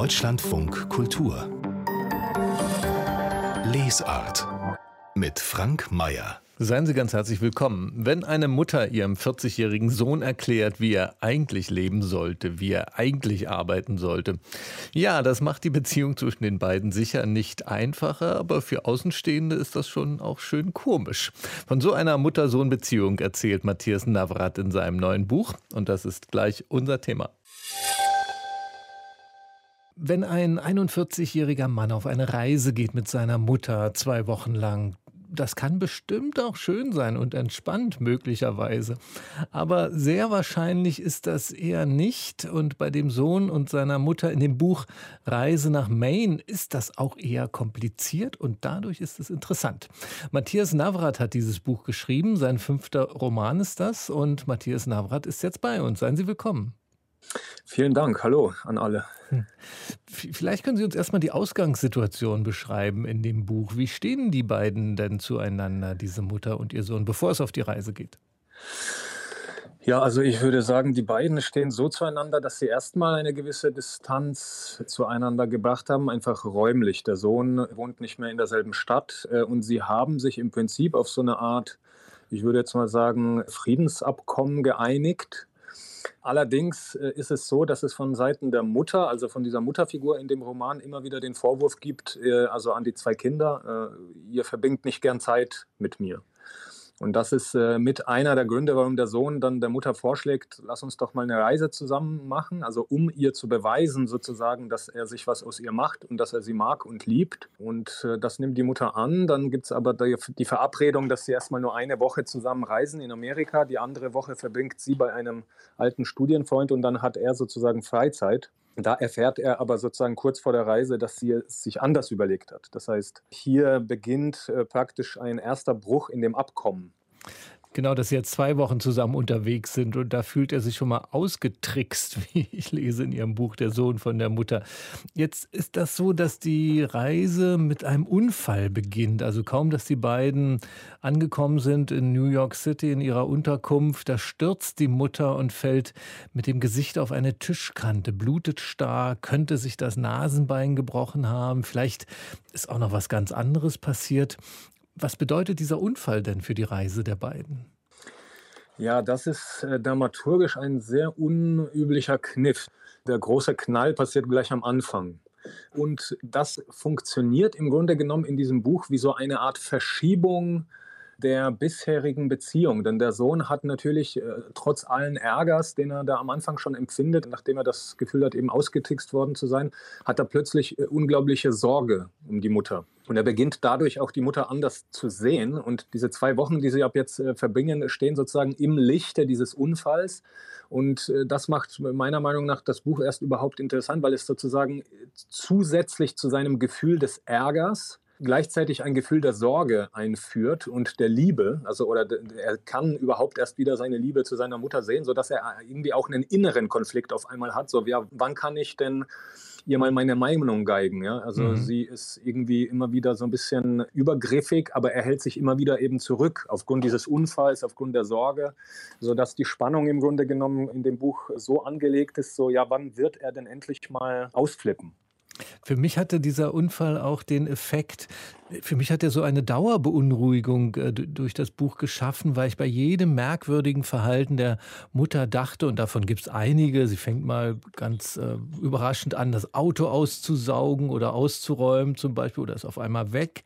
Deutschlandfunk Kultur Lesart mit Frank Mayer Seien Sie ganz herzlich willkommen. Wenn eine Mutter ihrem 40-jährigen Sohn erklärt, wie er eigentlich leben sollte, wie er eigentlich arbeiten sollte, ja, das macht die Beziehung zwischen den beiden sicher nicht einfacher, aber für Außenstehende ist das schon auch schön komisch. Von so einer Mutter-Sohn-Beziehung erzählt Matthias Navrat in seinem neuen Buch und das ist gleich unser Thema. Wenn ein 41-jähriger Mann auf eine Reise geht mit seiner Mutter zwei Wochen lang, das kann bestimmt auch schön sein und entspannt möglicherweise. Aber sehr wahrscheinlich ist das eher nicht. Und bei dem Sohn und seiner Mutter in dem Buch Reise nach Maine ist das auch eher kompliziert und dadurch ist es interessant. Matthias Navrat hat dieses Buch geschrieben. Sein fünfter Roman ist das. Und Matthias Navrat ist jetzt bei uns. Seien Sie willkommen. Vielen Dank. Hallo an alle. Hm. Vielleicht können Sie uns erstmal die Ausgangssituation beschreiben in dem Buch. Wie stehen die beiden denn zueinander, diese Mutter und ihr Sohn, bevor es auf die Reise geht? Ja, also ich würde sagen, die beiden stehen so zueinander, dass sie erstmal eine gewisse Distanz zueinander gebracht haben, einfach räumlich. Der Sohn wohnt nicht mehr in derselben Stadt äh, und sie haben sich im Prinzip auf so eine Art, ich würde jetzt mal sagen, Friedensabkommen geeinigt Allerdings äh, ist es so, dass es von Seiten der Mutter, also von dieser Mutterfigur in dem Roman, immer wieder den Vorwurf gibt, äh, also an die zwei Kinder, äh, ihr verbringt nicht gern Zeit mit mir. Und das ist äh, mit einer der Gründe, warum der Sohn dann der Mutter vorschlägt, lass uns doch mal eine Reise zusammen machen, also um ihr zu beweisen sozusagen, dass er sich was aus ihr macht und dass er sie mag und liebt. Und äh, das nimmt die Mutter an. Dann gibt es aber die, Verabredung, dass sie erstmal nur eine Woche zusammen reisen in Amerika. Die andere Woche verbringt sie bei einem alten Studienfreund und dann hat er sozusagen Freizeit. Da erfährt er aber sozusagen kurz vor der Reise, dass sie es sich anders überlegt hat. Das heißt, hier beginnt äh, praktisch ein erster Bruch in dem Abkommen. Genau, dass sie jetzt zwei Wochen zusammen unterwegs sind und da fühlt er sich schon mal ausgetrickst, wie ich lese in ihrem Buch Der Sohn von der Mutter. Jetzt ist das so, dass die Reise mit einem Unfall beginnt. Also kaum, dass die beiden angekommen sind in New York City in ihrer Unterkunft, da stürzt die Mutter und fällt mit dem Gesicht auf eine Tischkante, blutet stark, könnte sich das Nasenbein gebrochen haben, vielleicht ist auch noch was ganz anderes passiert. Was bedeutet dieser Unfall denn für die Reise der beiden? Ja, das ist äh, dramaturgisch ein sehr unüblicher Kniff. Der große Knall passiert gleich am Anfang. Und das funktioniert im Grunde genommen in diesem Buch wie so eine Art Verschiebung der bisherigen Beziehung. Denn der Sohn hat natürlich äh, trotz allen Ärgers, den er da am Anfang schon empfindet, nachdem er das Gefühl hat, eben ausgetrickst worden zu sein, hat er plötzlich äh, unglaubliche Sorge um die Mutter. Und er beginnt dadurch auch die Mutter anders zu sehen. Und diese zwei Wochen, die sie ab jetzt äh, verbringen, stehen sozusagen im Lichte dieses Unfalls. Und äh, das macht meiner Meinung nach das Buch erst überhaupt interessant, weil es sozusagen zusätzlich zu seinem Gefühl des Ärgers gleichzeitig ein Gefühl der Sorge einführt und der Liebe, also oder er kann überhaupt erst wieder seine Liebe zu seiner Mutter sehen, sodass er irgendwie auch einen inneren Konflikt auf einmal hat. So, ja, wann kann ich denn ihr mal meine Meinung geigen? Ja? Also mhm. sie ist irgendwie immer wieder so ein bisschen übergriffig, aber er hält sich immer wieder eben zurück aufgrund dieses Unfalls, aufgrund der Sorge, sodass die Spannung im Grunde genommen in dem Buch so angelegt ist, so ja, wann wird er denn endlich mal ausflippen? Für mich hatte dieser Unfall auch den Effekt, für mich hat er so eine Dauerbeunruhigung äh, durch das Buch geschaffen, weil ich bei jedem merkwürdigen Verhalten der Mutter dachte, und davon gibt es einige, sie fängt mal ganz äh, überraschend an, das Auto auszusaugen oder auszuräumen zum Beispiel, oder ist auf einmal weg.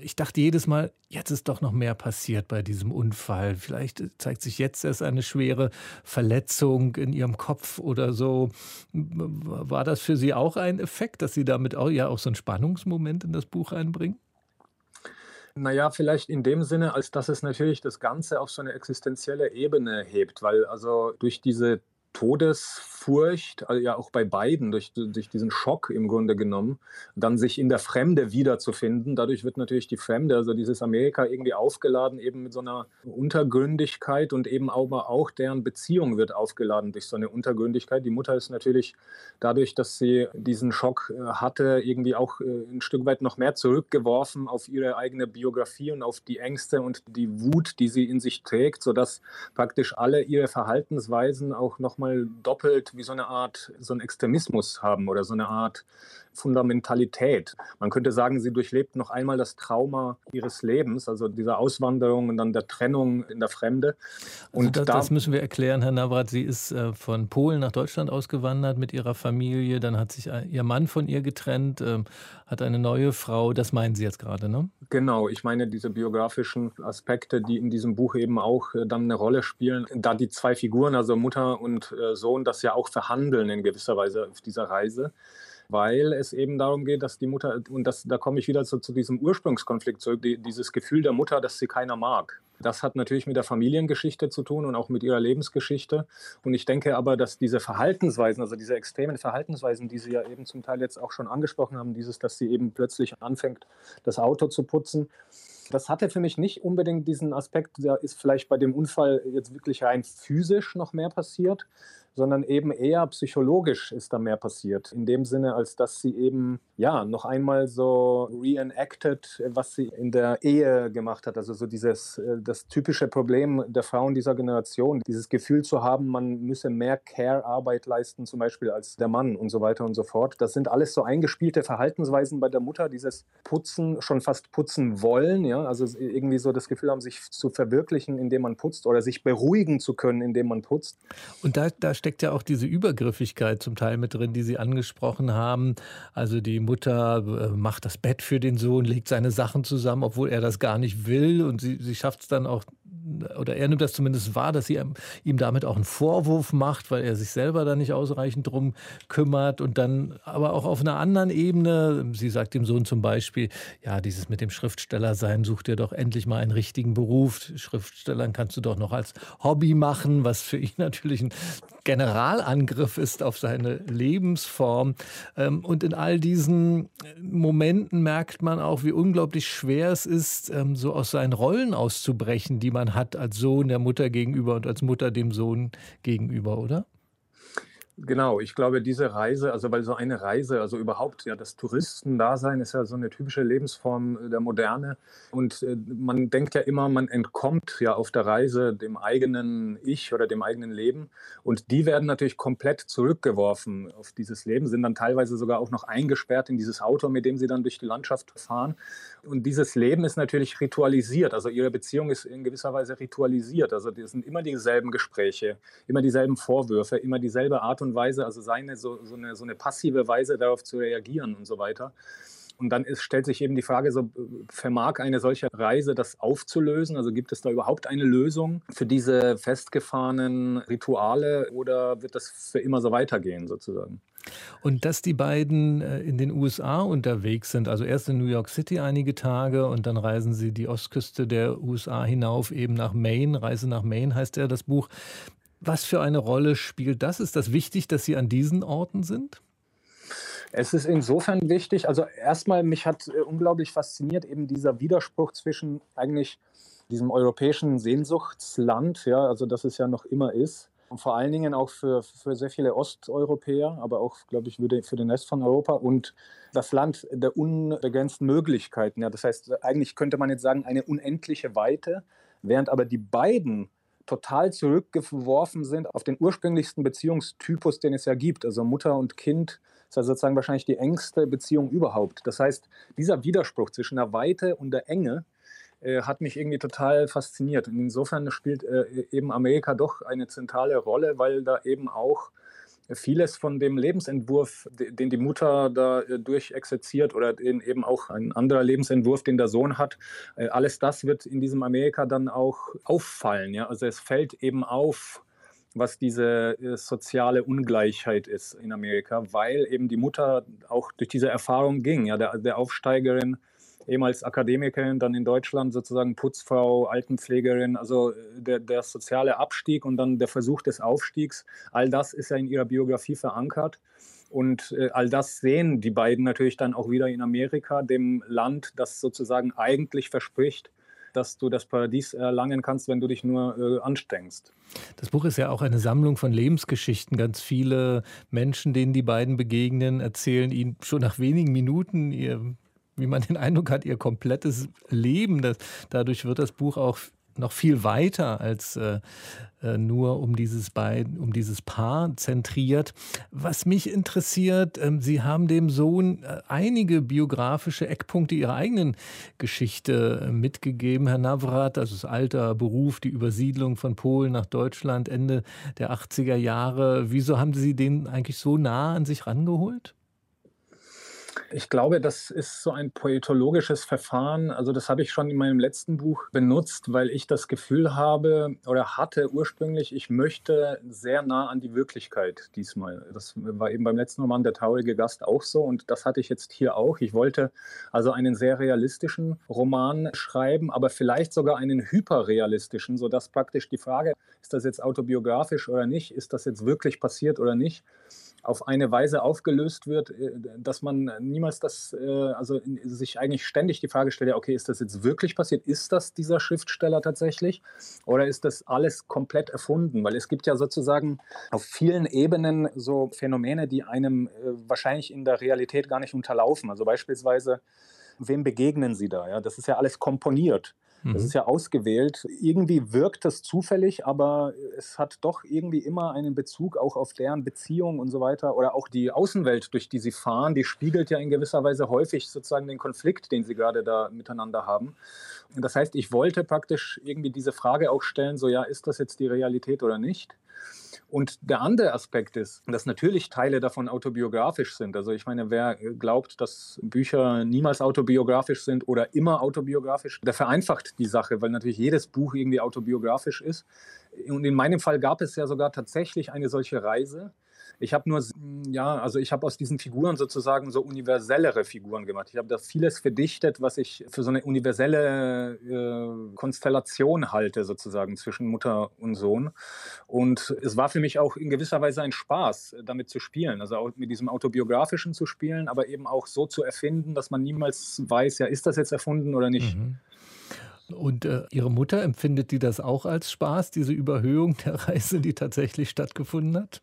Ich dachte jedes Mal, jetzt ist doch noch mehr passiert bei diesem Unfall. Vielleicht zeigt sich jetzt erst eine schwere Verletzung in ihrem Kopf oder so. War das für Sie auch ein Effekt, dass Sie damit auch, ja auch so einen Spannungsmoment in das Buch einbringen? Naja, vielleicht in dem Sinne, als dass es natürlich das Ganze auf so eine existenzielle Ebene hebt, weil also durch diese Todesfurcht, also ja auch bei beiden, durch, durch diesen Schock im Grunde genommen, dann sich in der Fremde wiederzufinden. Dadurch wird natürlich die Fremde, also dieses Amerika irgendwie aufgeladen, eben mit so einer Untergründigkeit und eben aber auch deren Beziehung wird aufgeladen durch so eine Untergründigkeit. Die Mutter ist natürlich dadurch, dass sie diesen Schock äh, hatte, irgendwie auch äh, ein Stück weit noch mehr zurückgeworfen auf ihre eigene Biografie und auf die Ängste und die Wut, die sie in sich trägt, sodass praktisch alle ihre Verhaltensweisen auch noch nochmal doppelt wie so eine Art, so einen Extremismus haben oder so eine Art Fundamentalität. Man könnte sagen, sie durchlebt noch einmal das Trauma ihres Lebens, also dieser Auswanderung und dann der Trennung in der Fremde. Also und also das, da, das, müssen wir erklären, Herr Navrat. Sie ist äh, von Polen nach Deutschland ausgewandert mit ihrer Familie. Dann hat sich äh, ihr Mann von ihr getrennt, ähm, hat eine neue Frau. Das meinen Sie jetzt gerade, ne? Genau. Ich meine diese biografischen Aspekte, die in diesem Buch eben auch äh, dann eine Rolle spielen. Da die zwei Figuren, also Mutter und Sohn, das ja auch verhandeln in gewisser Weise auf dieser Reise weil es eben darum geht, dass die Mutter, und das, da komme ich wieder zu, zu diesem Ursprungskonflikt zurück, die, dieses Gefühl der Mutter, dass sie keiner mag. Das hat natürlich mit der Familiengeschichte zu tun und auch mit ihrer Lebensgeschichte. Und ich denke aber, dass diese Verhaltensweisen, also diese extremen Verhaltensweisen, die Sie ja eben zum Teil jetzt auch schon angesprochen haben, dieses, dass sie eben plötzlich anfängt, das Auto zu putzen, das hatte für mich nicht unbedingt diesen Aspekt, da ist vielleicht bei dem Unfall jetzt wirklich rein physisch noch mehr passiert, sondern eben eher psychologisch ist da mehr passiert. In dem Sinne, als dass sie eben, ja, noch einmal so reenacted, was sie in der Ehe gemacht hat. Also so dieses, äh, das typische Problem der Frauen dieser Generation, dieses Gefühl zu haben, man müsse mehr Care-Arbeit leisten, zum Beispiel als der Mann und so weiter und so fort. Das sind alles so eingespielte Verhaltensweisen bei der Mutter, dieses Putzen, schon fast putzen wollen, ja, also irgendwie so das Gefühl haben, sich zu verwirklichen, indem man putzt oder sich beruhigen zu können, indem man putzt. Und da, da steckt ja auch diese Übergriffigkeit zum Teil mit drin, die Sie angesprochen haben. Also die Mutter äh, macht das Bett für den Sohn, legt seine Sachen zusammen, obwohl er das gar nicht will. Und sie, sie schafft es dann auch oder er nimmt das zumindest wahr, dass sie ihm damit auch einen Vorwurf macht, weil er sich selber da nicht ausreichend drum kümmert und dann aber auch auf einer anderen Ebene, sie sagt dem Sohn zum Beispiel, ja, dieses mit dem Schriftsteller sein, such dir doch endlich mal einen richtigen Beruf. Schriftstellern kannst du doch noch als Hobby machen, was für ihn natürlich ein Generalangriff ist auf seine Lebensform. Ähm, und in all diesen Momenten merkt man auch, wie unglaublich schwer es ist, ähm, so aus seinen Rollen auszubrechen, die man hat als Sohn der Mutter gegenüber und als Mutter dem Sohn gegenüber, oder? Genau, ich glaube, diese Reise, also weil so eine Reise, also überhaupt ja das Touristendasein ist ja so eine typische Lebensform der Moderne. Und äh, man denkt ja immer, man entkommt ja auf der Reise dem eigenen Ich oder dem eigenen Leben. Und die werden natürlich komplett zurückgeworfen auf dieses Leben, sind dann teilweise sogar auch noch eingesperrt in dieses Auto, mit dem sie dann durch die Landschaft fahren. Und dieses Leben ist natürlich ritualisiert. Also ihre Beziehung ist in gewisser Weise ritualisiert. Also es sind immer dieselben Gespräche, immer dieselben Vorwürfe, immer dieselbe Art und und Weise, also seine so, so, eine, so eine passive Weise darauf zu reagieren und so weiter. Und dann ist, stellt sich eben die Frage, so, vermag eine solche Reise das aufzulösen? Also gibt es da überhaupt eine Lösung für diese festgefahrenen Rituale oder wird das für immer so weitergehen sozusagen? Und dass die beiden äh, in den USA unterwegs sind, also erst in New York City einige Tage und dann reisen sie die Ostküste der USA hinauf, eben nach Maine. Reise nach Maine heißt ja das Buch. Was für eine Rolle spielt das? Ist das wichtig, dass Sie an diesen Orten sind? Es ist insofern wichtig, also erstmal, mich hat äh, unglaublich fasziniert eben dieser Widerspruch zwischen eigentlich diesem europäischen Sehnsuchtsland, ja, also das es ja noch immer ist, und vor allen Dingen auch für, für sehr viele Osteuropäer, aber auch, glaube ich, für den Rest von Europa und das Land der unbegrenzten Möglichkeiten. Ja, das heißt, eigentlich könnte man jetzt sagen, eine unendliche Weite, während aber die beiden total zurückgeworfen sind auf den ursprünglichsten Beziehungstypus, den es ja gibt. Also Mutter und Kind ist ja sozusagen wahrscheinlich die engste Beziehung überhaupt. Das heißt, dieser Widerspruch zwischen der Weite und der Enge äh, hat mich irgendwie total fasziniert. Und insofern spielt äh, eben Amerika doch eine zentrale Rolle, weil da eben auch vieles von dem Lebensentwurf, den die Mutter da äh, durchexerziert oder eben auch ein anderer Lebensentwurf, den der Sohn hat, äh, alles das wird in diesem Amerika dann auch auffallen. Ja? Also es fällt eben auf, was diese äh, soziale Ungleichheit ist in Amerika, weil eben die Mutter auch durch diese Erfahrung ging, ja, der, der Aufsteigerin ehemals Akademikerin, dann in Deutschland sozusagen Putzfrau, Altenpflegerin, also äh, der, der soziale Abstieg und dann der Versuch des Aufstiegs, all das ist ja in ihrer Biografie verankert. Und äh, all das sehen die beiden natürlich dann auch wieder in Amerika, dem Land, das sozusagen eigentlich verspricht, dass du das Paradies erlangen kannst, wenn du dich nur äh, anstrengst. Das Buch ist ja auch eine Sammlung von Lebensgeschichten. Ganz viele Menschen, denen die beiden begegnen, erzählen ihnen schon nach wenigen Minuten ihr wie man den Eindruck hat, ihr komplettes Leben. Das, dadurch wird das Buch auch noch viel weiter als äh, äh, nur um dieses, um dieses Paar zentriert. Was mich interessiert, äh, Sie haben dem Sohn äh, einige biografische Eckpunkte Ihrer eigenen Geschichte äh, mitgegeben, Herr Navrat, also das Alter, Beruf, die Übersiedlung von Polen nach Deutschland Ende der 80er Jahre. Wieso haben Sie den eigentlich so nah an sich rangeholt? Ich glaube, das ist so ein poetologisches Verfahren. Also das habe ich schon in meinem letzten Buch benutzt, weil ich das Gefühl habe oder hatte ursprünglich, ich möchte sehr nah an die Wirklichkeit diesmal. Das war eben beim letzten Roman Der traurige Gast auch so und das hatte ich jetzt hier auch. Ich wollte also einen sehr realistischen Roman schreiben, aber vielleicht sogar einen hyperrealistischen, sodass praktisch die Frage, ist das jetzt autobiografisch oder nicht, ist das jetzt wirklich passiert oder nicht, auf eine Weise aufgelöst wird, äh, dass man niemals das, äh, also sich eigentlich ständig die Frage stellt, okay, ist das jetzt wirklich passiert? Ist das dieser Schriftsteller tatsächlich? Oder ist das alles komplett erfunden? Weil es gibt ja sozusagen auf vielen Ebenen so Phänomene, die einem äh, wahrscheinlich in der Realität gar nicht unterlaufen. Also beispielsweise, wem begegnen Sie da? Ja, das ist ja alles komponiert. Das mhm. ist ja ausgewählt. Irgendwie wirkt das zufällig, aber es hat doch irgendwie immer einen Bezug auch auf deren Beziehung und so weiter. Oder auch die Außenwelt, durch die sie fahren, die spiegelt ja in gewisser Weise häufig sozusagen den Konflikt, den sie gerade da miteinander haben. Das heißt, ich wollte praktisch irgendwie diese Frage auch stellen, so ja, ist das jetzt die Realität oder nicht? Und der andere Aspekt ist, dass natürlich Teile davon autobiografisch sind. Also ich meine, wer glaubt, dass Bücher niemals autobiografisch sind oder immer autobiografisch, der vereinfacht die Sache, weil natürlich jedes Buch irgendwie autobiografisch ist. Und in meinem Fall gab es ja sogar tatsächlich eine solche Reise. Ich habe nur, ja, also ich habe aus diesen Figuren sozusagen so universellere Figuren gemacht. Ich habe da vieles verdichtet, was ich für so eine universelle äh, Konstellation halte, sozusagen zwischen Mutter und Sohn. Und es war für mich auch in gewisser Weise ein Spaß, damit zu spielen. Also auch mit diesem autobiografischen zu spielen, aber eben auch so zu erfinden, dass man niemals weiß, ja, ist das jetzt erfunden oder nicht. Mhm. Und äh, Ihre Mutter empfindet die das auch als Spaß, diese Überhöhung der Reise, die tatsächlich stattgefunden hat?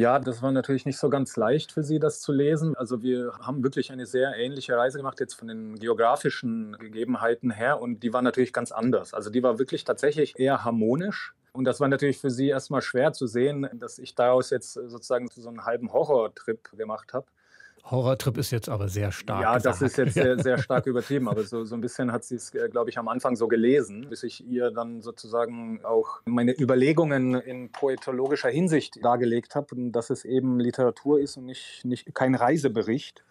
Ja, das war natürlich nicht so ganz leicht für sie, das zu lesen. Also wir haben wirklich eine sehr ähnliche Reise gemacht, jetzt von den geografischen Gegebenheiten her. Und die war natürlich ganz anders. Also die war wirklich tatsächlich eher harmonisch. Und das war natürlich für sie erstmal schwer zu sehen, dass ich daraus jetzt sozusagen so einen halben Horrortrip gemacht habe. Horrortrip ist jetzt aber sehr stark. Ja, gesagt. das ist jetzt sehr, sehr stark übertrieben, aber so, so ein bisschen hat sie es, äh, glaube ich, am Anfang so gelesen, bis ich ihr dann sozusagen auch meine Überlegungen in poetologischer Hinsicht dargelegt habe, dass es eben Literatur ist und nicht, nicht kein Reisebericht.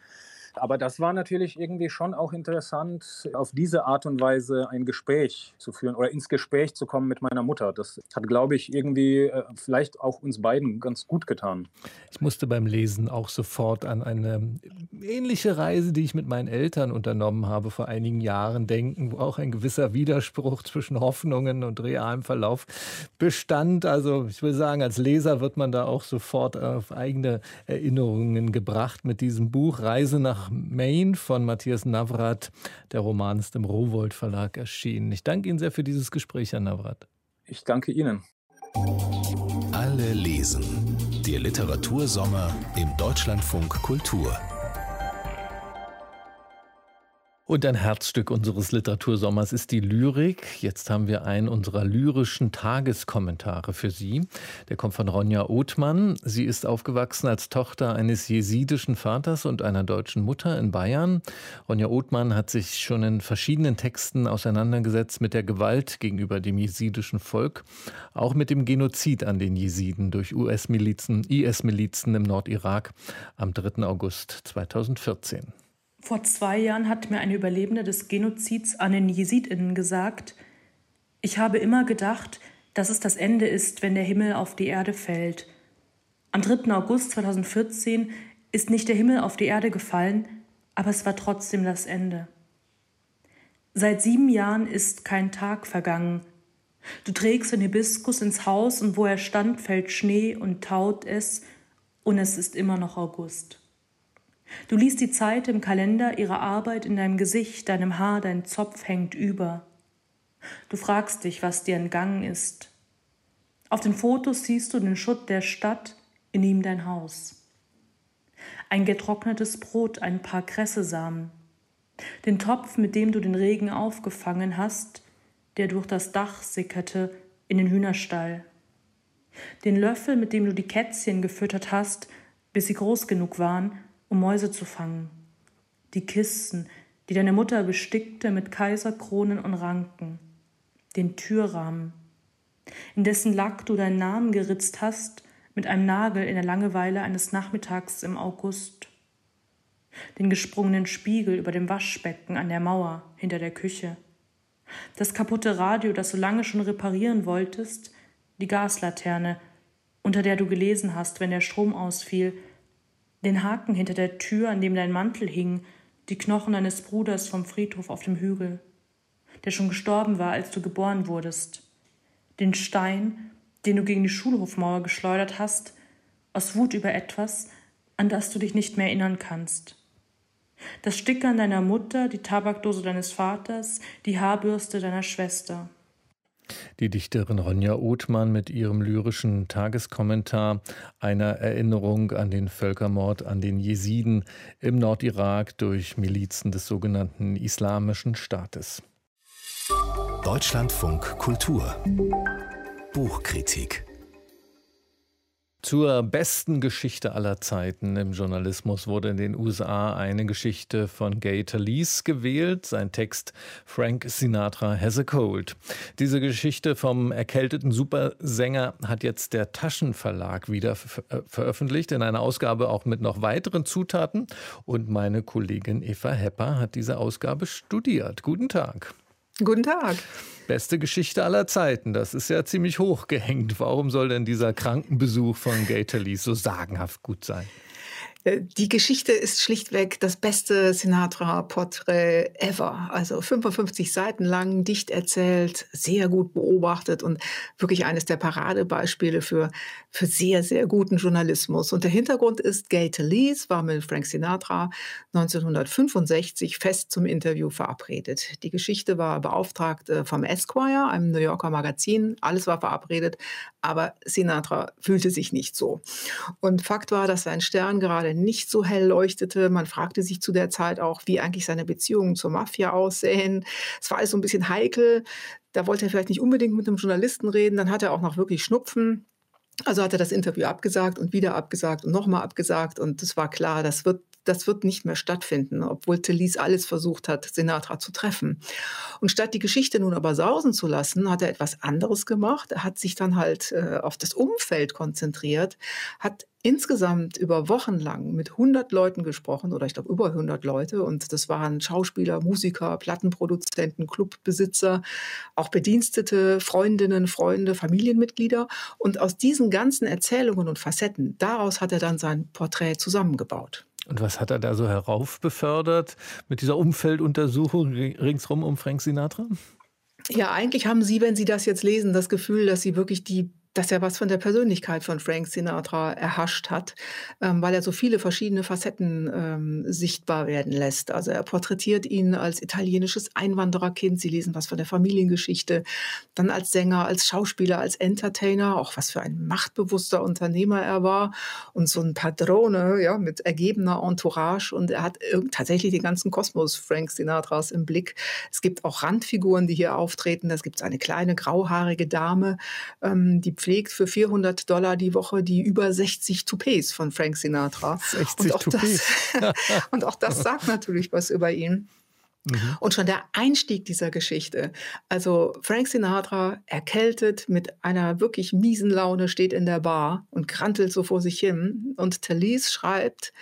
Aber das war natürlich irgendwie schon auch interessant, auf diese Art und Weise ein Gespräch zu führen oder ins Gespräch zu kommen mit meiner Mutter. Das hat, glaube ich, irgendwie äh, vielleicht auch uns beiden ganz gut getan. Ich musste beim Lesen auch sofort an eine ähnliche Reise, die ich mit meinen Eltern unternommen habe vor einigen Jahren, denken, wo auch ein gewisser Widerspruch zwischen Hoffnungen und realem Verlauf bestand. Also ich will sagen, als Leser wird man da auch sofort auf eigene Erinnerungen gebracht mit diesem Buch Reise nach nach Maine von Matthias Navrat. Der Roman ist im Rowold Verlag erschienen. Ich danke Ihnen sehr für dieses Gespräch, Herr Navrat. Ich danke Ihnen. Alle lesen. Der Literatursommer im Deutschlandfunk Kultur. Und ein Herzstück unseres Literatursommers ist die Lyrik. Jetzt haben wir einen unserer lyrischen Tageskommentare für Sie. Der kommt von Ronja Othmann. Sie ist aufgewachsen als Tochter eines jesidischen Vaters und einer deutschen Mutter in Bayern. Ronja Othmann hat sich schon in verschiedenen Texten auseinandergesetzt mit der Gewalt gegenüber dem jesidischen Volk, auch mit dem Genozid an den Jesiden durch US-Milizen, IS-Milizen im Nordirak am 3. August 2014. Vor zwei Jahren hat mir eine Überlebende des Genozids an den Jesidinnen gesagt, ich habe immer gedacht, dass es das Ende ist, wenn der Himmel auf die Erde fällt. Am 3. August 2014 ist nicht der Himmel auf die Erde gefallen, aber es war trotzdem das Ende. Seit sieben Jahren ist kein Tag vergangen. Du trägst den Hibiskus ins Haus und wo er stand, fällt Schnee und taut es, und es ist immer noch August. Du liest die Zeit im Kalender, ihre Arbeit in deinem Gesicht, deinem Haar, dein Zopf hängt über. Du fragst dich, was dir entgangen ist. Auf den Fotos siehst du den Schutt der Stadt, in ihm dein Haus. Ein getrocknetes Brot, ein paar Kressesamen. Den Topf, mit dem du den Regen aufgefangen hast, der durch das Dach sickerte, in den Hühnerstall. Den Löffel, mit dem du die Kätzchen gefüttert hast, bis sie groß genug waren, um Mäuse zu fangen. Die Kisten, die deine Mutter bestickte mit Kaiserkronen und Ranken. Den Türrahmen, in dessen Lack du deinen Namen geritzt hast, mit einem Nagel in der Langeweile eines Nachmittags im August. Den gesprungenen Spiegel über dem Waschbecken an der Mauer hinter der Küche. Das kaputte Radio, das du lange schon reparieren wolltest, die Gaslaterne, unter der du gelesen hast, wenn der Strom ausfiel, den Haken hinter der Tür, an dem dein Mantel hing, die Knochen deines Bruders vom Friedhof auf dem Hügel, der schon gestorben war, als du geboren wurdest, den Stein, den du gegen die Schulhofmauer geschleudert hast, aus Wut über etwas, an das du dich nicht mehr erinnern kannst. Das Stickern deiner Mutter, die Tabakdose deines Vaters, die Haarbürste deiner Schwester. Die Dichterin Ronja Othmann mit ihrem lyrischen Tageskommentar einer Erinnerung an den Völkermord an den Jesiden im Nordirak durch Milizen des sogenannten Islamischen Staates. Deutschlandfunk Kultur Buchkritik zur besten Geschichte aller Zeiten im Journalismus wurde in den USA eine Geschichte von Gay Talese gewählt. Sein Text Frank Sinatra has a cold. Diese Geschichte vom erkälteten Supersänger hat jetzt der Taschenverlag wieder veröffentlicht in einer Ausgabe auch mit noch weiteren Zutaten. Und meine Kollegin Eva Hepper hat diese Ausgabe studiert. Guten Tag. Guten Tag. Beste Geschichte aller Zeiten. Das ist ja ziemlich hochgehängt. Warum soll denn dieser Krankenbesuch von Gatorly so sagenhaft gut sein? Äh, die Geschichte ist schlichtweg das beste Sinatra-Porträt ever. Also 55 Seiten lang, dicht erzählt, sehr gut beobachtet und wirklich eines der Paradebeispiele für, für sehr, sehr guten Journalismus. Und der Hintergrund ist, Gay Talese war mit Frank Sinatra 1965 fest zum Interview verabredet. Die Geschichte war beauftragt äh, vom Esquire, einem New Yorker Magazin. Alles war verabredet, aber Sinatra fühlte sich nicht so. Und Fakt war, dass sein Stern gerade gerade nicht so hell leuchtete. Man fragte sich zu der Zeit auch, wie eigentlich seine Beziehungen zur Mafia aussehen. Es war alles so ein bisschen heikel. Da wollte er vielleicht nicht unbedingt mit einem Journalisten reden. Dann hat er auch noch wirklich Schnupfen. Also hat er das Interview abgesagt und wieder abgesagt und nochmal abgesagt. Und es war klar, das wird das wird nicht mehr stattfinden, obwohl Talise alles versucht hat, Sinatra zu treffen. Und statt die Geschichte nun aber sausen zu lassen, hat er etwas anderes gemacht. Er hat sich dann halt äh, auf das Umfeld konzentriert, hat insgesamt über Wochen lang mit 100 Leuten gesprochen oder ich glaube über 100 Leute und das waren Schauspieler, Musiker, Plattenproduzenten, Clubbesitzer, auch Bedienstete, Freundinnen, Freunde, Familienmitglieder und aus diesen ganzen Erzählungen und Facetten, daraus hat er dann sein Porträt zusammengebaut. Und was hat er da so heraufbefördert mit dieser Umfelduntersuchung ringsrum um Frank Sinatra? Ja, eigentlich haben Sie, wenn Sie das jetzt lesen, das Gefühl, dass Sie wirklich die dass er was von der Persönlichkeit von Frank Sinatra erhascht hat, ähm, weil er so viele verschiedene Facetten ähm, sichtbar werden lässt. Also er porträtiert ihn als italienisches Einwandererkind, Sie lesen was von der Familiengeschichte, dann als Sänger, als Schauspieler, als Entertainer, auch was für ein machtbewusster Unternehmer er war und so ein Padrone, ja, mit ergebener Entourage und er hat tatsächlich den ganzen Kosmos Frank Sinatras im Blick. Es gibt auch Randfiguren, die hier auftreten. Es gibt eine kleine grauhaarige Dame, ähm, die pflegt für 400 Dollar die Woche die über 60 Toupets von Frank Sinatra. 60 und auch, Toupets. Das, und auch das sagt natürlich was über ihn. Mhm. Und schon der Einstieg dieser Geschichte. Also Frank Sinatra erkältet mit einer wirklich miesen Laune steht in der Bar und krantelt so vor sich hin. Und Talise schreibt,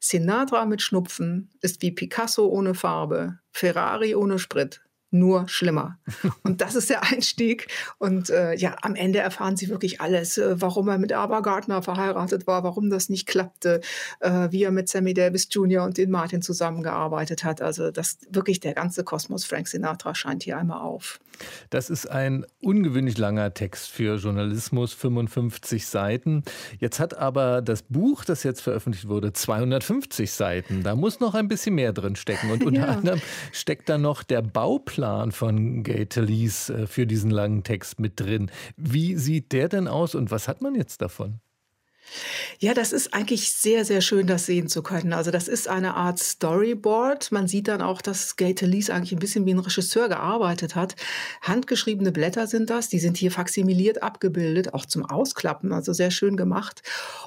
Sinatra mit Schnupfen ist wie Picasso ohne Farbe, Ferrari ohne Sprit, nur schlimmer. Und das ist der Einstieg. Und äh, ja, am Ende erfahren sie wirklich alles, äh, warum er mit Ava Gardner verheiratet war, warum das nicht klappte, äh, wie er mit Sammy Davis Jr. und den Martin zusammengearbeitet hat. Also das wirklich der ganze Kosmos Frank Sinatra scheint hier einmal auf. Das ist ein ungewöhnlich langer Text für Journalismus, 55 Seiten. Jetzt hat aber das Buch, das jetzt veröffentlicht wurde, 250 Seiten. Da muss noch ein bisschen mehr drin stecken. Und unter ja. anderem steckt da noch der Bauplan Plan von Gatelis äh, für diesen langen Text mit drin. Wie sieht der denn aus und was hat man jetzt davon? Ja, das ist eigentlich sehr, sehr schön, das sehen zu können. Also das ist eine Art Storyboard. Man sieht dann auch, dass Gaete Lees eigentlich ein bisschen wie ein Regisseur gearbeitet hat. Handgeschriebene Blätter sind das. Die sind hier faximiliert abgebildet, auch zum Ausklappen, also sehr schön gemacht.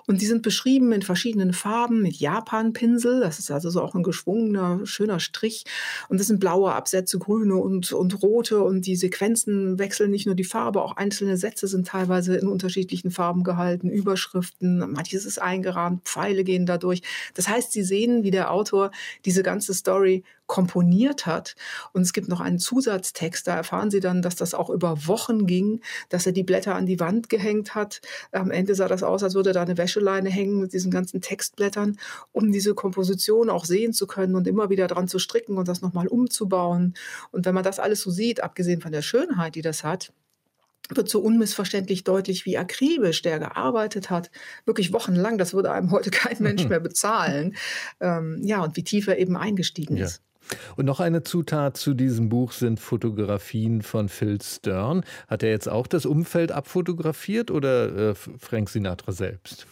Und die sind beschrieben in verschiedenen Farben mit Japan-Pinsel. Das ist also so auch ein geschwungener, schöner Strich. Und das sind blaue Absätze, grüne und, und rote. Und die Sequenzen wechseln nicht nur die Farbe, auch einzelne Sätze sind teilweise in unterschiedlichen Farben gehalten, Überschriften manches ist eingerahmt, Pfeile gehen dadurch. Das heißt, Sie sehen, wie der Autor diese ganze Story komponiert hat. Und es gibt noch einen Zusatztext, da erfahren Sie dann, dass das auch über Wochen ging, dass er die Blätter an die Wand gehängt hat. Am Ende sah das aus, als würde da eine Wäscheleine hängen mit diesen ganzen Textblättern, um diese Komposition auch sehen zu können und immer wieder dran zu stricken und das nochmal umzubauen. Und wenn man das alles so sieht, abgesehen von der Schönheit, die das hat, wird so unmissverständlich deutlich, wie akribisch der gearbeitet hat, wirklich wochenlang. Das würde einem heute kein Mensch mehr bezahlen. Ähm, ja, und wie tief er eben eingestiegen ja. ist. Und noch eine Zutat zu diesem Buch sind Fotografien von Phil Stern. Hat er jetzt auch das Umfeld abfotografiert oder äh, Frank Sinatra selbst?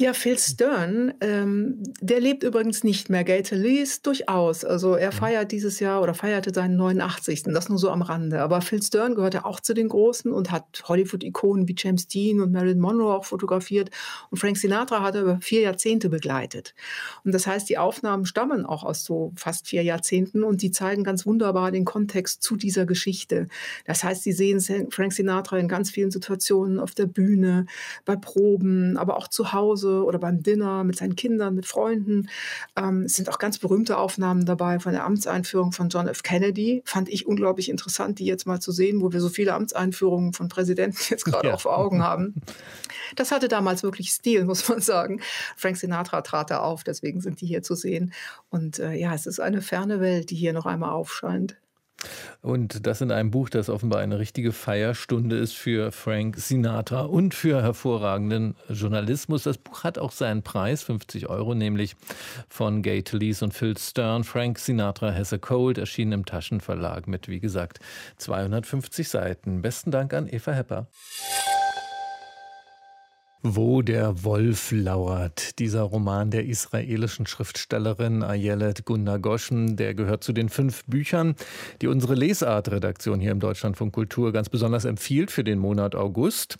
Ja, Phil Stern, ähm, der lebt übrigens nicht mehr. Gator Lees durchaus. Also er mhm. feiert dieses Jahr oder feierte seinen 89. Das nur so am Rande. Aber Phil Stern gehört ja auch zu den Großen und hat Hollywood-Ikonen wie James Dean und Marilyn Monroe auch fotografiert. Und Frank Sinatra hat er über vier Jahrzehnte begleitet. Und das heißt, die Aufnahmen stammen auch aus so fast vier Jahrzehnten und die zeigen ganz wunderbar den Kontext zu dieser Geschichte. Das heißt, Sie sehen Frank Sinatra in ganz vielen Situationen auf der Bühne, bei Proben, aber auch zu Hause oder beim Dinner mit seinen Kindern, mit Freunden. Ähm, es sind auch ganz berühmte Aufnahmen dabei von der Amtseinführung von John F. Kennedy. Fand ich unglaublich interessant, die jetzt mal zu sehen, wo wir so viele Amtseinführungen von Präsidenten jetzt gerade ja. vor Augen haben. Das hatte damals wirklich Stil, muss man sagen. Frank Sinatra trat da auf, deswegen sind die hier zu sehen. Und äh, ja, es ist eine ferne Welt, die hier noch einmal aufscheint. Und das in einem Buch, das offenbar eine richtige Feierstunde ist für Frank Sinatra und für hervorragenden Journalismus. Das Buch hat auch seinen Preis, 50 Euro, nämlich von Gate Lees und Phil Stern. Frank Sinatra has a cold, erschienen im Taschenverlag mit, wie gesagt, 250 Seiten. Besten Dank an Eva Hepper. Wo der Wolf lauert. Dieser Roman der israelischen Schriftstellerin Ayelet Gunda Goschen, der gehört zu den fünf Büchern, die unsere Lesart-Redaktion hier im Deutschlandfunk Kultur ganz besonders empfiehlt für den Monat August.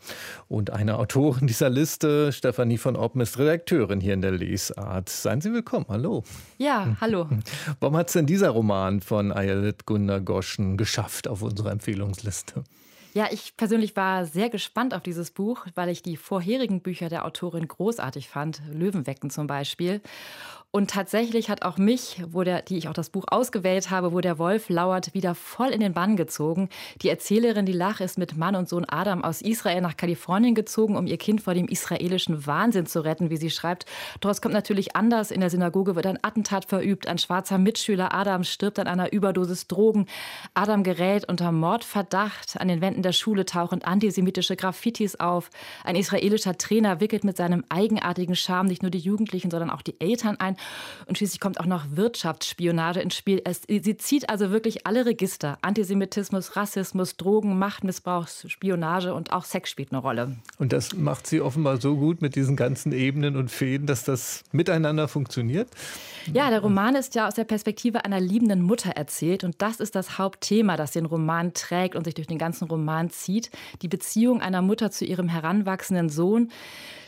Und eine Autorin dieser Liste, Stefanie von Oppen, ist Redakteurin hier in der Lesart. Seien Sie willkommen. Hallo. Ja, hallo. Warum hat es denn dieser Roman von Ayelet Gunda Goschen geschafft auf unserer Empfehlungsliste? Ja, ich persönlich war sehr gespannt auf dieses Buch, weil ich die vorherigen Bücher der Autorin großartig fand, Löwenwecken zum Beispiel. Und tatsächlich hat auch mich, wo der, die ich auch das Buch ausgewählt habe, wo der Wolf lauert, wieder voll in den Bann gezogen. Die Erzählerin, die Lach, ist mit Mann und Sohn Adam aus Israel nach Kalifornien gezogen, um ihr Kind vor dem israelischen Wahnsinn zu retten, wie sie schreibt. Es kommt natürlich anders. In der Synagoge wird ein Attentat verübt. Ein schwarzer Mitschüler Adam stirbt an einer Überdosis Drogen. Adam gerät unter Mordverdacht. An den Wänden der Schule tauchen antisemitische Graffitis auf. Ein israelischer Trainer wickelt mit seinem eigenartigen Charme nicht nur die Jugendlichen, sondern auch die Eltern ein. Und schließlich kommt auch noch Wirtschaftsspionage ins Spiel. Es, sie zieht also wirklich alle Register. Antisemitismus, Rassismus, Drogen, Machtmissbrauch, Spionage und auch Sex spielt eine Rolle. Und das macht sie offenbar so gut mit diesen ganzen Ebenen und Fäden, dass das miteinander funktioniert? Ja, der Roman ist ja aus der Perspektive einer liebenden Mutter erzählt. Und das ist das Hauptthema, das den Roman trägt und sich durch den ganzen Roman zieht. Die Beziehung einer Mutter zu ihrem heranwachsenden Sohn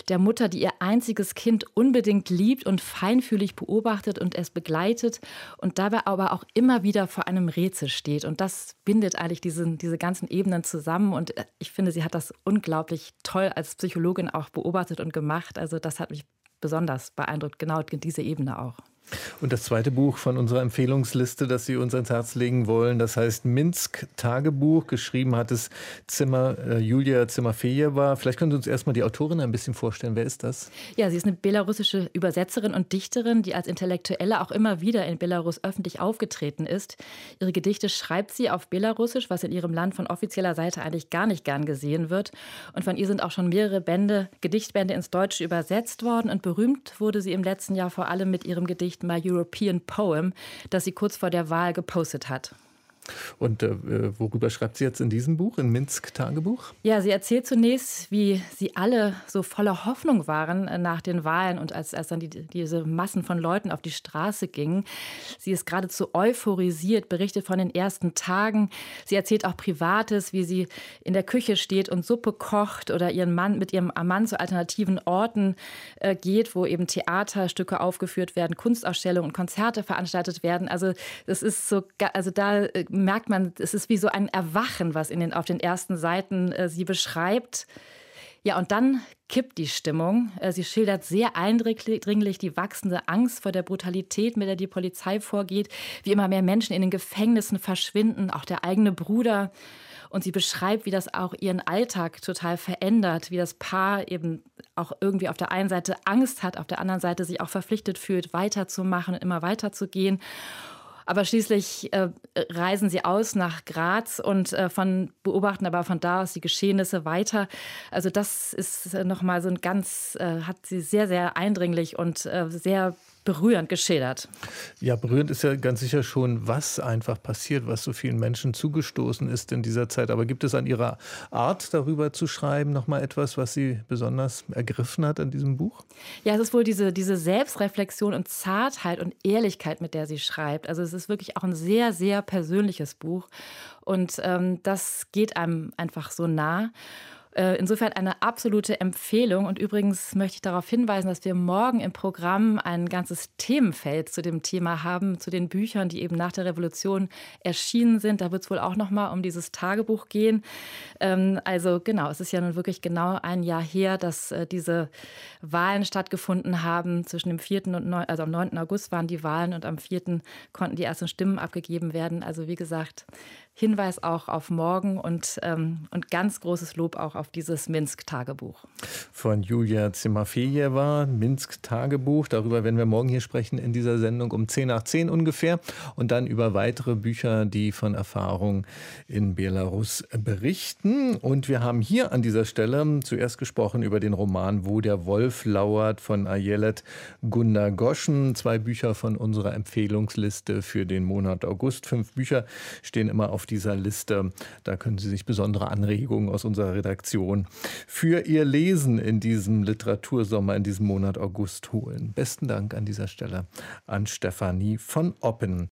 der Mutter, die ihr einziges Kind unbedingt liebt und feinfühlig beobachtet und es begleitet und dabei aber auch immer wieder vor einem Rätsel steht. Und das bindet eigentlich diese, diese ganzen Ebenen zusammen. Und ich finde, sie hat das unglaublich toll als Psychologin auch beobachtet und gemacht. Also das hat mich besonders beeindruckt, genau diese Ebene auch. Und das zweite Buch von unserer Empfehlungsliste, das Sie uns ans Herz legen wollen, das heißt Minsk Tagebuch. Geschrieben hat es Zimmer, äh, Julia Zimmerfejewa. Vielleicht können Sie uns erstmal die Autorin ein bisschen vorstellen. Wer ist das? Ja, sie ist eine belarussische Übersetzerin und Dichterin, die als Intellektuelle auch immer wieder in Belarus öffentlich aufgetreten ist. Ihre Gedichte schreibt sie auf Belarussisch, was in ihrem Land von offizieller Seite eigentlich gar nicht gern gesehen wird. Und von ihr sind auch schon mehrere Bände, Gedichtbände ins Deutsche übersetzt worden. Und berühmt wurde sie im letzten Jahr vor allem mit ihrem Gedicht My European Poem, das sie kurz vor der Wahl gepostet hat. Und äh, worüber schreibt sie jetzt in diesem Buch, in Minsk-Tagebuch? Ja, sie erzählt zunächst, wie sie alle so voller Hoffnung waren äh, nach den Wahlen und als, als dann die, diese Massen von Leuten auf die Straße gingen. Sie ist geradezu euphorisiert, berichtet von den ersten Tagen. Sie erzählt auch Privates, wie sie in der Küche steht und Suppe kocht oder ihren Mann mit ihrem Mann zu alternativen Orten äh, geht, wo eben Theaterstücke aufgeführt werden, Kunstausstellungen und Konzerte veranstaltet werden. Also das ist so, also da äh, merkt man, es ist wie so ein Erwachen, was in den, auf den ersten Seiten äh, sie beschreibt. Ja, und dann kippt die Stimmung. Äh, sie schildert sehr eindringlich die wachsende Angst vor der Brutalität, mit der die Polizei vorgeht, wie immer mehr Menschen in den Gefängnissen verschwinden, auch der eigene Bruder. Und sie beschreibt, wie das auch ihren Alltag total verändert, wie das Paar eben auch irgendwie auf der einen Seite Angst hat, auf der anderen Seite sich auch verpflichtet fühlt, weiterzumachen und immer weiterzugehen. Aber schließlich äh, reisen sie aus nach Graz und äh, von, beobachten aber von da aus die Geschehnisse weiter. Also das ist äh, nochmal so ein ganz, äh, hat sie sehr, sehr eindringlich und äh, sehr berührend geschildert. Ja, berührend ist ja ganz sicher schon, was einfach passiert, was so vielen Menschen zugestoßen ist in dieser Zeit. Aber gibt es an Ihrer Art, darüber zu schreiben, noch mal etwas, was Sie besonders ergriffen hat an diesem Buch? Ja, es ist wohl diese, diese Selbstreflexion und Zartheit und Ehrlichkeit, mit der sie schreibt. Also es ist wirklich auch ein sehr, sehr persönliches Buch. Und ähm, das geht einem einfach so nah. Äh, insofern eine absolute Empfehlung. Und übrigens möchte ich darauf hinweisen, dass wir morgen im Programm ein ganzes Themenfeld zu dem Thema haben, zu den Büchern, die eben nach der Revolution erschienen sind. Da wird es wohl auch noch mal um dieses Tagebuch gehen. Ähm, also genau, es ist ja nun wirklich genau ein Jahr her, dass äh, diese Wahlen stattgefunden haben. Zwischen dem 4. und 9, also am 9. August waren die Wahlen und am 4. konnten die ersten Stimmen abgegeben werden. Also wie gesagt, Hinweis auch auf morgen und, ähm, und ganz großes Lob auch auf dieses Minsk-Tagebuch. Von Julia Zimafejewa, Minsk-Tagebuch. Darüber werden wir morgen hier sprechen in dieser Sendung um 10 nach 10 ungefähr. Und dann über weitere Bücher, die von Erfahrungen in Belarus berichten. Und wir haben hier an dieser Stelle zuerst gesprochen über den Roman Wo der Wolf lauert von Ayelet Gundagoschen. Zwei Bücher von unserer Empfehlungsliste für den Monat August. Fünf Bücher stehen immer auf auf dieser Liste. Da können Sie sich besondere Anregungen aus unserer Redaktion für Ihr Lesen in diesem Literatursommer, in diesem Monat August holen. Besten Dank an dieser Stelle an Stefanie von Oppen.